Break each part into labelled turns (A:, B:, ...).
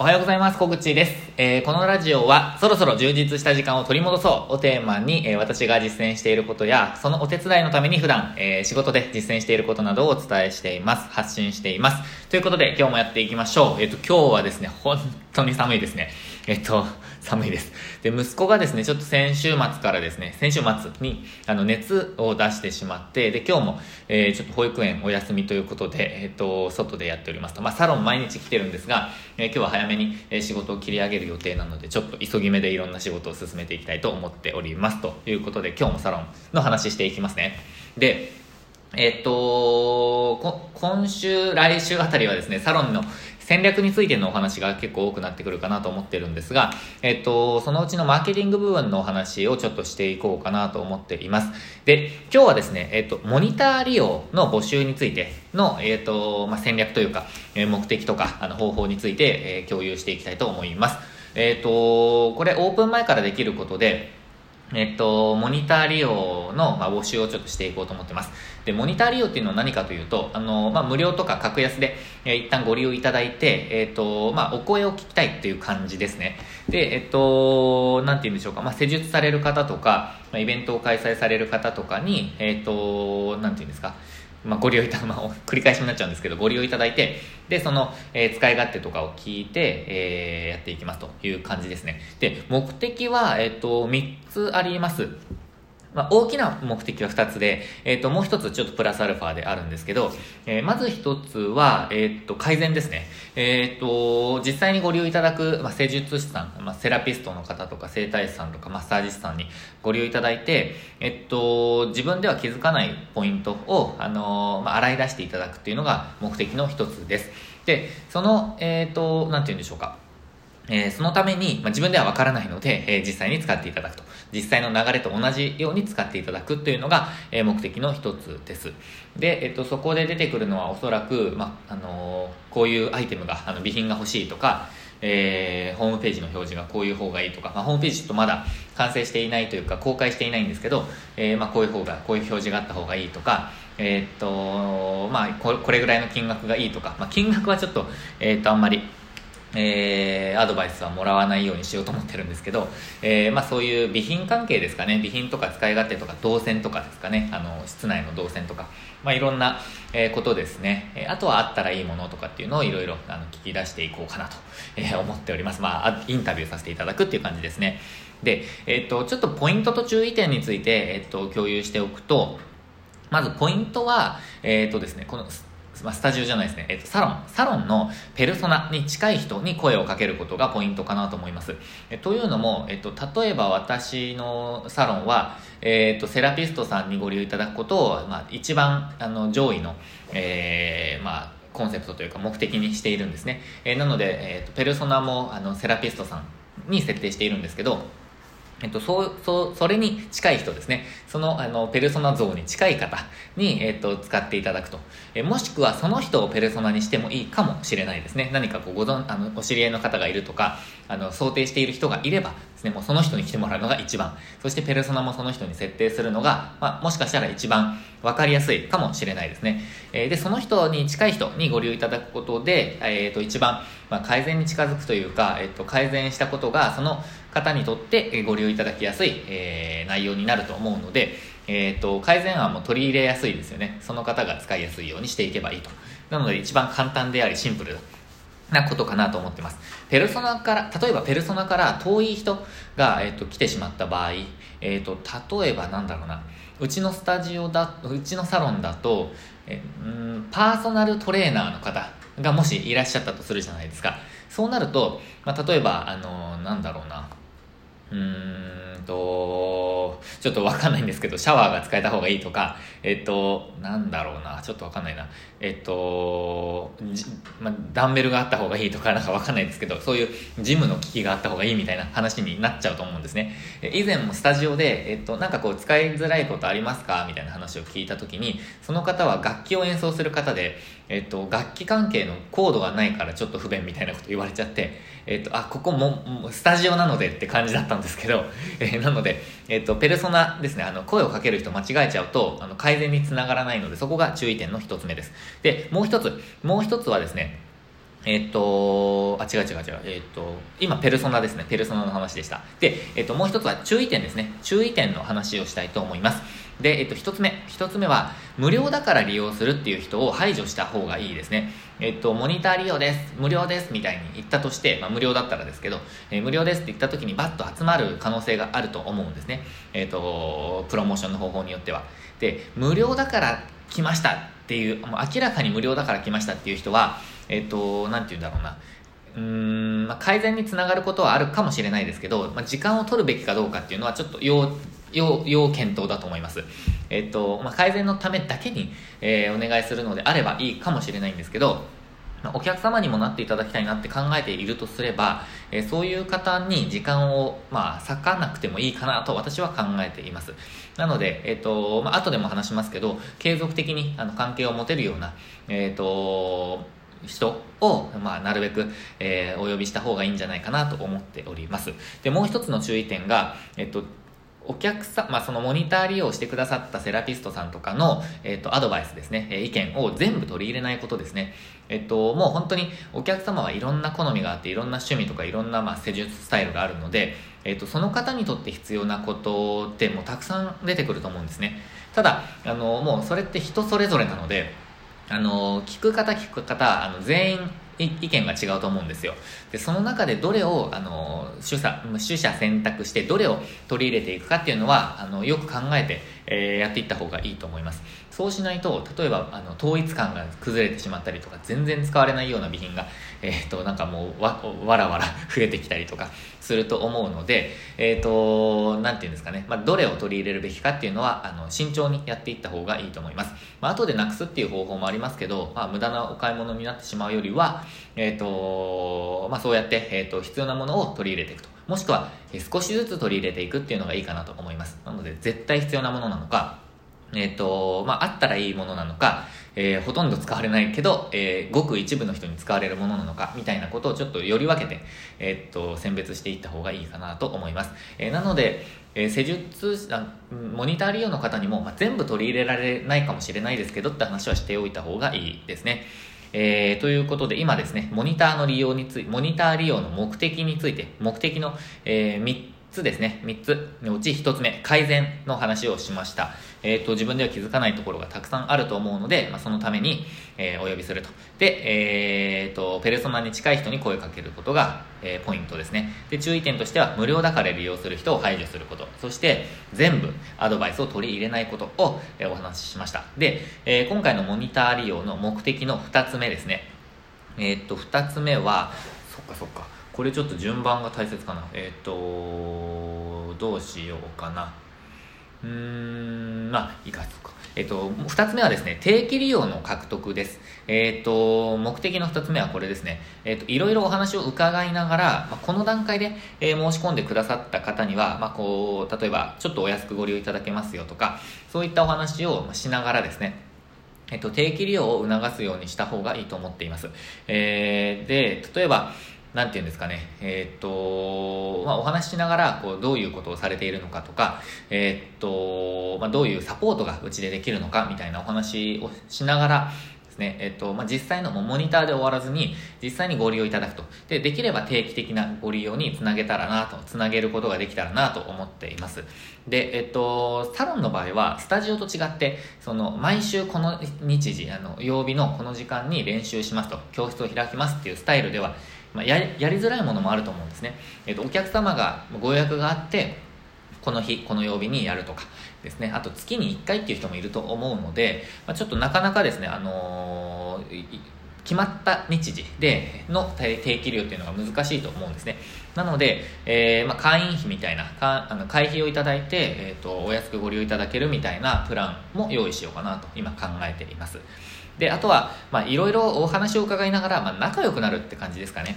A: おはようございます。小口です。えーこのラジオは、そろそろ充実した時間を取り戻そうをテーマに、えー私が実践していることや、そのお手伝いのために普段、えー仕事で実践していることなどをお伝えしています。発信しています。ということで、今日もやっていきましょう。えっ、と、今日はですね、本当に寒いですね。えっ、と、寒いです。で、息子がですね、ちょっと先週末からですね、先週末に、あの、熱を出してしまって、で、今日も、えーちょっと保育園お休みということで、えっ、と、外でやっておりますと。まあ、サロン毎日来てるんですが、えー今日は早めに、え仕事を切り上げる予定なので、ちょっと急ぎ目でいろんな仕事を進めていきたいと思っております。ということで、今日もサロンの話していきますね。で、えっと、今週、来週あたりはですね、サロンの戦略についてのお話が結構多くなってくるかなと思ってるんですが、えっと、そのうちのマーケティング部分のお話をちょっとしていこうかなと思っています。で、今日はですね、えっと、モニター利用の募集についての、えっと、まあ、戦略というか、え目的とか、あの、方法について、え共有していきたいと思います。えっと、これオープン前からできることで、えっと、モニター利用の、まあ、募集をちょっとしていこうと思ってます。で、モニター利用っていうのは何かというと、あの、まあ、無料とか格安で、え一旦ご利用いただいて、えっと、まあ、お声を聞きたいっていう感じですね。で、えっと、なんて言うんでしょうか、まあ、施術される方とか、まあ、イベントを開催される方とかに、えっと、なんて言うんですか、まあ、ご利用いただ、まあ、繰り返しになっちゃうんですけど、ご利用いただいて、で、その、えー使い勝手とかを聞いて、えーやっていきますという感じですね。で、目的は、えっ、と、3つあります。まあ、大きな目的は2つで、えっ、と、もう1つちょっとプラスアルファであるんですけど、えーまず1つは、えっ、と、改善ですね。えっ、と、実際にご利用いただく、まあ、施術師さん、まあ、セラピストの方とか、整体師さんとか、マッサージ師さんにご利用いただいて、えっと、自分では気づかないポイントを、あの、まあ、洗い出していただくっていうのが目的の1つです。で、その、えっ、と、なんて言うんでしょうか。えーそのために、まあ、自分ではわからないので、えー実際に使っていただくと。実際の流れと同じように使っていただくというのが、えー目的の一つです。で、えっと、そこで出てくるのはおそらく、まあ、あのこういうアイテムが、あの、備品が欲しいとか、えーホームページの表示がこういう方がいいとか、まあ、ホームページちょっとまだ完成していないというか、公開していないんですけど、えーまあ、こういう方が、こういう表示があった方がいいとか、えーっと、まあこ、れぐらいの金額がいいとか、まあ、金額はちょっと、えっと、あんまり、えーアドバイスはもらわないようにしようと思ってるんですけど、えーまあ、そういう備品関係ですかね。備品とか使い勝手とか動線とかですかね。あの室内の動線とか、まあ、いろんな、えことですね、えあとはあったらいいものとかっていうのをいろいろあの聞き出していこうかなと、え思っております、まあ、インタビューさせていただくっていう感じですね。で、えっとちょっとポイントと注意点について、えっと共有しておくとまずポイントは、えっ、とですね、この、まあ、スタジオじゃないですね、えっ、と、サロン、サロンのペルソナに近い人に声をかけることがポイントかなと思います。えというのも、えっ、と、例えば私のサロンは、えっ、と、セラピストさんにご利用いただくことを、まあ、一番、あの、上位の、えーまあ、コンセプトというか目的にしているんですね。えーなので、えっ、と、ペルソナも、あの、セラピストさんに設定しているんですけど、えっと、そう、そう、それに近い人ですね。その、あの、ペルソナ像に近い方に、えっと、使っていただくと。えもしくは、その人をペルソナにしてもいいかもしれないですね。何かこう、ご存、あの、お知り合いの方がいるとか、あの、想定している人がいればですね、もうその人に来てもらうのが一番。そして、ペルソナもその人に設定するのが、まあ、もしかしたら一番わかりやすいかもしれないですね。えーで、その人に近い人にご利用いただくことで、えっと、一番、まあ、改善に近づくというか、えっと、改善したことが、その方にとってご利用いただきやすい、えー内容になると思うので、えっと、改善案も取り入れやすいですよね。その方が使いやすいようにしていけばいいと。なので、一番簡単であり、シンプルだなことかなと思ってます。ペルソナから、例えばペルソナから遠い人が、えっと来てしまった場合、えっと例えばなんだろうな、うちのスタジオだ、うちのサロンだと、えうんパーソナルトレーナーの方がもしいらっしゃったとするじゃないですか。そうなると、まあ、例えば、あのなんだろうな、うーんと、ちょっとわかんないんですけど、シャワーが使えた方がいいとか、えっと、なんだろうな、ちょっとわかんないな。えっと、まあ、ダンベルがあった方がいいとかなんかわかんないですけど、そういうジムの機器があった方がいいみたいな話になっちゃうと思うんですね。以前もスタジオで、えっと、なんかこう使いづらいことありますか？みたいな話を聞いたときに、その方は楽器を演奏する方で、えっと、楽器関係のコードがないからちょっと不便みたいなこと言われちゃって、えっと、あ、ここも、スタジオなのでって感じだったんですけど、えーなので、えっと、ペルソナですね、あの、声をかける人間違えちゃうと、あの、改善につながらないので、そこが注意点の一つ目です。で、もう一つ、もう一つはですね、えっと、あ、違う違う違う。えっと、今、ペルソナですね。ペルソナの話でした。で、えっと、もう一つは注意点ですね。注意点の話をしたいと思います。で、えっと、一つ目。一つ目は、無料だから利用するっていう人を排除した方がいいですね。えっと、モニター利用です。無料です。みたいに言ったとして、まあ、無料だったらですけど、えー、無料ですって言った時にバッと集まる可能性があると思うんですね。えっと、プロモーションの方法によっては。で、無料だから来ましたっていう、もう明らかに無料だから来ましたっていう人は、えっ、と、なんて言うんだろうな。うん、まあ、改善につながることはあるかもしれないですけど、まあ、時間を取るべきかどうかっていうのはちょっと要、要、要検討だと思います。えっ、と、まあ、改善のためだけに、えー、お願いするのであればいいかもしれないんですけど、お客様にもなっていただきたいなって考えているとすれば、えー、そういう方に時間を、まあ、割かなくてもいいかなと私は考えています。なので、えっ、ー、と、まあ、後でも話しますけど、継続的にあの関係を持てるような、えっ、ー、と、人を、まあ、なるべく、えー、お呼びした方がいいんじゃないかなと思っております。で、もう一つの注意点が、えっと、お客さん、まあ、そのモニター利用してくださったセラピストさんとかの、えっと、アドバイスですね、え意見を全部取り入れないことですね。えっと、もう本当にお客様はいろんな好みがあって、いろんな趣味とかいろんな、まあ、施術スタイルがあるので、えっと、その方にとって必要なことってもうたくさん出てくると思うんですね。ただ、あの、もうそれって人それぞれなので、あの、聞く方聞く方、あの、全員意見が違うと思うんですよ。で、その中でどれを、あの、取捨、取捨選択してどれを取り入れていくかっていうのは、あの、よく考えて、えー、やっていった方がいいと思います。そうしないと、例えば、あの、統一感が崩れてしまったりとか、全然使われないような備品が、えっ、ー、と、なんかもう、わ、らわら 増えてきたりとかすると思うので、えっ、ー、と、なんていうんですかね、まあ、どれを取り入れるべきかっていうのは、あの、慎重にやっていった方がいいと思います。まあ、後でなくすっていう方法もありますけど、まあ、無駄なお買い物になってしまうよりは、えっ、ー、と、まあ、そうやって、えっ、と、必要なものを取り入れていくと。もしくは、少しずつ取り入れていくっていうのがいいかなと思います。なので、絶対必要なものなのか、えっ、と、まあ、あったらいいものなのか、えー、ほとんど使われないけど、えー、ごく一部の人に使われるものなのかみたいなことをちょっとより分けて、えー、と選別していった方がいいかなと思います、え、なので、え、施術モニター利用の方にも、まあ、全部取り入れられないかもしれないですけどって話はしておいた方がいいですねえー、ということで今ですねモニターの利用についてモニター利用の目的について目的の、えー、3つですね3つのうち1つ目改善の話をしましたえっ、ー、と、自分では気づかないところがたくさんあると思うので、まあ、そのために、えー、お呼びすると。で、えっ、ー、と、ペルソナに近い人に声かけることが、え、ポイントですね。で、注意点としては、無料だから利用する人を排除すること。そして、全部アドバイスを取り入れないことを、え、お話ししました。で、え、今回のモニター利用の目的の2つ目ですね。えっと、2つ目は、そっかそっか。これちょっと順番が大切かな。えっと、どうしようかな。うーん、まあ、いか、そうか。えっと、二つ目はですね、定期利用の獲得です。えっと、目的の二つ目はこれですね。えっと、いろいろお話を伺いながら、まあ、この段階で、えー、申し込んでくださった方には、まあ、こう、例えば、ちょっとお安くご利用いただけますよとか、そういったお話をしながらですね、えっと、定期利用を促すようにした方がいいと思っています。えー、で、例えば、なんて言うんですかね、えー、っと、まあ、お話ししながら、こう、どういうことをされているのかとか、えー、っと、まあ、どういうサポートがうちでできるのかみたいなお話をしながらですね、え、っと、まあ、実際のモニターで終わらずに、実際にご利用いただくと。で、できれば定期的なご利用につなげたらなと、つなげることができたらなと思っています。で、えっと、サロンの場合は、スタジオと違って、その、毎週この日時、あの、曜日のこの時間に練習しますと、教室を開きますっていうスタイルでは、まあ、ややりづらいものもあると思うんですね、えーと、お客様がご予約があってこの日この曜日にやるとかですね。あと月に1回っていう人もいると思うので、まあ、ちょっとなかなかですね、あのー、決まった日時での定期料っていうのが難しいと思うんですね。なので、えー、まあ、会員費みたいなかあの会費をいただいて、えーと、お安くご利用いただけるみたいなプランも用意しようかなと今考えています。で、あとは、まあ、いろいろお話を伺いながら、まあ、仲良くなるって感じですかね。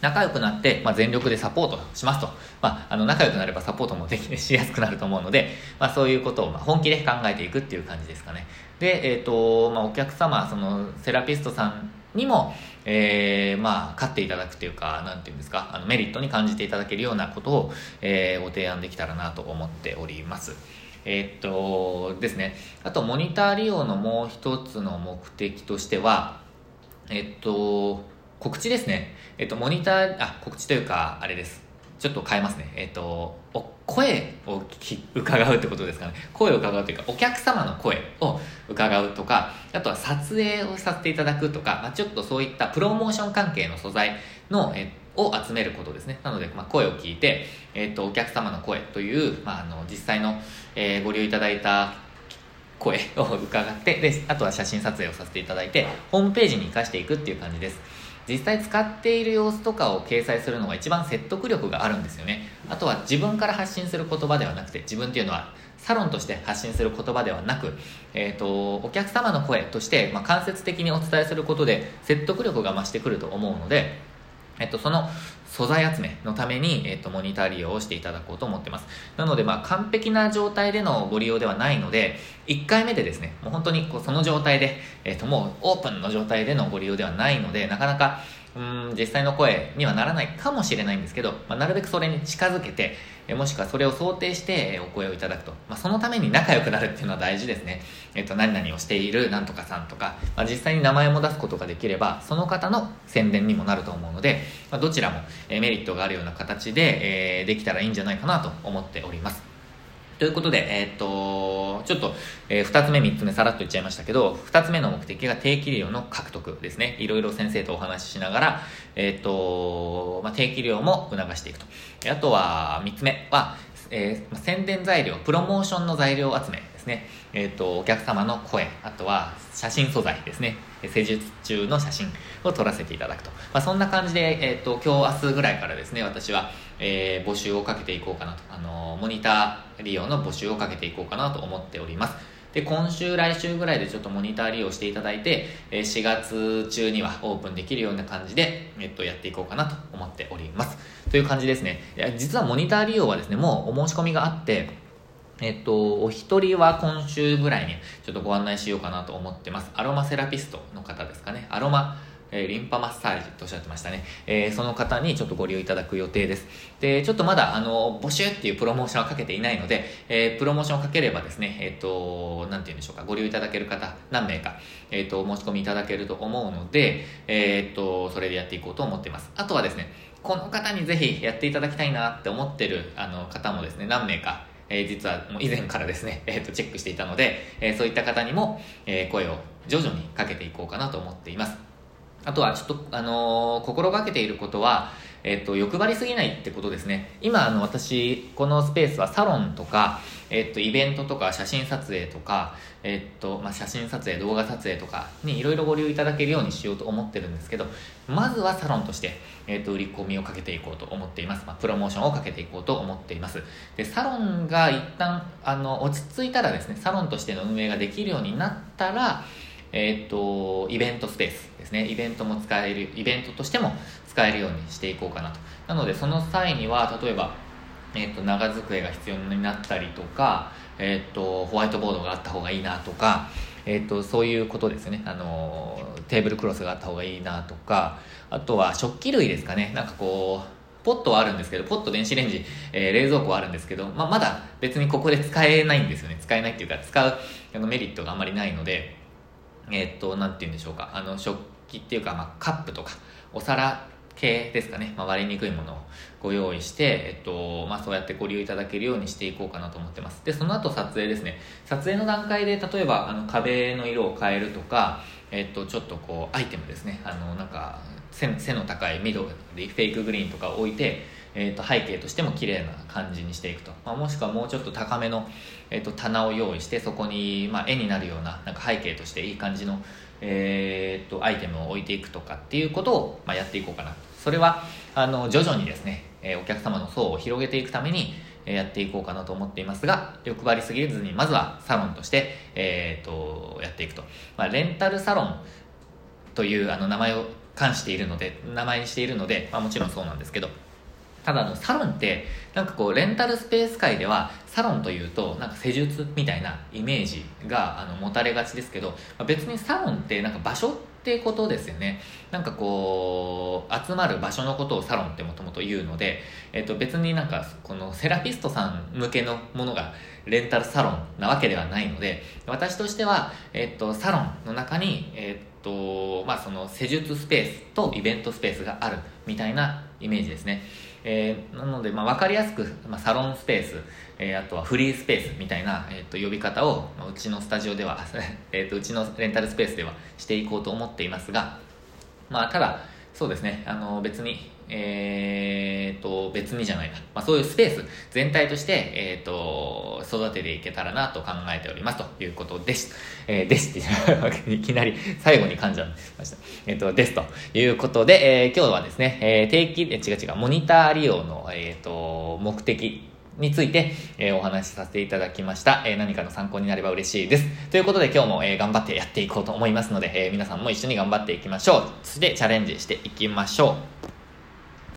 A: 仲良くなって、まあ、全力でサポートしますと。まあ、あの、仲良くなればサポートもでき、しやすくなると思うので、まあ、そういうことを、ま、本気で考えていくっていう感じですかね。で、え、ー、と、まあ、お客様、その、セラピストさんにも、えー、まあ、勝っていただくというか、なんていうんですか、あの、メリットに感じていただけるようなことを、えー、ご提案できたらなと思っております。えー、っとですね。あと、モニター利用のもう一つの目的としては、えっと、告知ですね。えっと、モニター、あ、告知というか、あれです。ちょっと変えますね。えっと、声を聞伺うってことですかね。声を伺うというか、お客様の声を伺うとか、あとは撮影をさせていただくとか、まあ、ちょっとそういったプロモーション関係の素材の、えを集めることですね。なので、まあ、声を聞いて、えっと、お客様の声という、まあ、あの、実際の、えー、ご利用いただいた声を伺ってであとは写真撮影をさせていただいてホームページに生かしていくっていう感じです実際使っている様子とかを掲載するのが一番説得力があるんですよねあとは自分から発信する言葉ではなくて自分っていうのはサロンとして発信する言葉ではなく、えーと、お客様の声として、まあ、間接的にお伝えすることで説得力が増してくると思うので、えっと、その素材集めのために、えっと、モニター利用をしていただこうと思ってます。なので、まあ、完璧な状態でのご利用ではないので、1回目でですね、もう本当にこうその状態で、えっと、もうオープンの状態でのご利用ではないので、なかなか、うん実際の声にはならないかもしれないんですけど、まあ、なるべくそれに近づけて、えもしくはそれを想定してお声をいただくと、まあ、そのために仲良くなるっていうのは大事ですね、えっと、何々をしているなんとかさんとか、まあ、実際に名前も出すことができればその方の宣伝にもなると思うので、ま、どちらも、メリットがあるような形で、え、できたらいいんじゃないかなと思っております。ということで、えー、っと、ちょっと、えー、二つ目、三つ目、さらっと言っちゃいましたけど、二つ目の目的が定期利用の獲得ですね。いろいろ先生とお話ししながら、えー、っと、まあ、定期利用も促していくと。あとは、三つ目は、えー、宣伝材料、プロモーションの材料集めですね。えっ、と、お客様の声、あとは写真素材ですね。施術中の写真を撮らせていただくと。まあ、そんな感じで、えっ、ー、と、今日明日ぐらいからですね、私は、えー、募集をかけていこうかなと。あの、モニター利用の募集をかけていこうかなと思っております。で、今週、来週ぐらいでちょっとモニター利用していただいて、4月中にはオープンできるような感じで、えっと、やっていこうかなと思っております。という感じですね。いや実はモニター利用はですね、もうお申し込みがあって、えっと、お一人は今週ぐらいにちょっとご案内しようかなと思ってます。アロマセラピストの方ですかね。アロマ、えー、リンパマッサージとおっしゃってましたね。えー、その方にちょっとご利用いただく予定です。で、ちょっとまだ、あの、募集っていうプロモーションはかけていないので、えー、プロモーションをかければですね、えっと、なんて言うんでしょうか、ご利用いただける方、何名か、えっと、お申し込みいただけると思うので、えっと、それでやっていこうと思っています。あとはですね、この方にぜひやっていただきたいなって思ってるあの方もですね、何名かえー、実はもう以前からですね、えー、とチェックしていたので、えー、そういった方にも、えー、声を徐々にかけていこうかなと思っています。あとはちょっと、あのー、心がけていることは、えっと、欲張りすぎないってことですね。今、あの、私、このスペースはサロンとか、えっと、イベントとか写真撮影とか、えっと、まあ、写真撮影、動画撮影とかにいろいろご利用いただけるようにしようと思ってるんですけど、まずはサロンとして、えっと、売り込みをかけていこうと思っています。まあ、プロモーションをかけていこうと思っています。で、サロンが一旦、あの、落ち着いたらですね、サロンとしての運営ができるようになったら、えっと、イベントスペースですね。イベントも使える、イベントとしても使えるようにしていこうかなと。なので、その際には、例えば、えっと、長机が必要になったりとか、えっと、ホワイトボードがあった方がいいなとか、えっと、そういうことですね。あの、テーブルクロスがあった方がいいなとか、あとは食器類ですかね。なんかこう、ポットはあるんですけど、ポット、電子レンジ、えー、冷蔵庫はあるんですけど、まあ、まだ別にここで使えないんですよね。使えないっていうか、使うあのメリットがあんまりないので、えー、っと、なんて言うんでしょうか。あの、食器っていうか、まあ、カップとか、お皿系ですかね、まあ、割れにくいものをご用意して、えっと、まあ、そうやってご利用いただけるようにしていこうかなと思ってます。で、その後撮影ですね。撮影の段階で、例えば、あの、壁の色を変えるとか、えっと、ちょっとこう、アイテムですね。あの、なんか、背の高い緑、フェイクグリーンとかを置いて、えー、と背景としても綺麗な感じにしていくと、まあ、もしくはもうちょっと高めの、えー、と棚を用意してそこに、まあ、絵になるようななんか背景としていい感じの、えー、とアイテムを置いていくとかっていうことを、まあ、やっていこうかなそれはあの徐々にですね、え、お客様の層を広げていくためにえやっていこうかなと思っていますが欲張りすぎずにまずはサロンとして、えー、とやっていくと、まあ、レンタルサロンというあの名前を冠しているので名前にしているので、まあ、もちろんそうなんですけどただのサロンってなんかこうレンタルスペース界ではサロンというとなんか施術みたいなイメージがあの持たれがちですけど、別にサロンってなんか場所ってことですよねなんかこう集まる場所のことをサロンってもともと言うので、えっと、別になんかこのセラピストさん向けのものがレンタルサロンなわけではないので私としては、えっと、サロンの中に、えっと、まあその施術スペースとイベントスペースがあるみたいなイメージですね。えー、なので、まあ、分かりやすく、まあ、サロンスペース、えー、あとはフリースペースみたいな、えー、と呼び方を、まあ、うちのスタジオでは えとうちのレンタルスペースではしていこうと思っていますが、まあ、ただそうですねあの別にえー、別にじゃないな、まあ、そういうスペース全体として、えーと、育てていけたらなと考えておりますということです。えー、ですっていきなり最後に噛んじゃいました。えっ、ー、と、ですということで、えー、今日はですね、えー、定期、え違う違う、モニター利用の、えっ、と、目的について、えー、お話しさせていただきました、えー、何かの参考になれば嬉しいです。ということで今日も、えー、頑張ってやっていこうと思いますので、え皆さんも一緒に頑張っていきましょう。そしてチャレンジしていきましょう。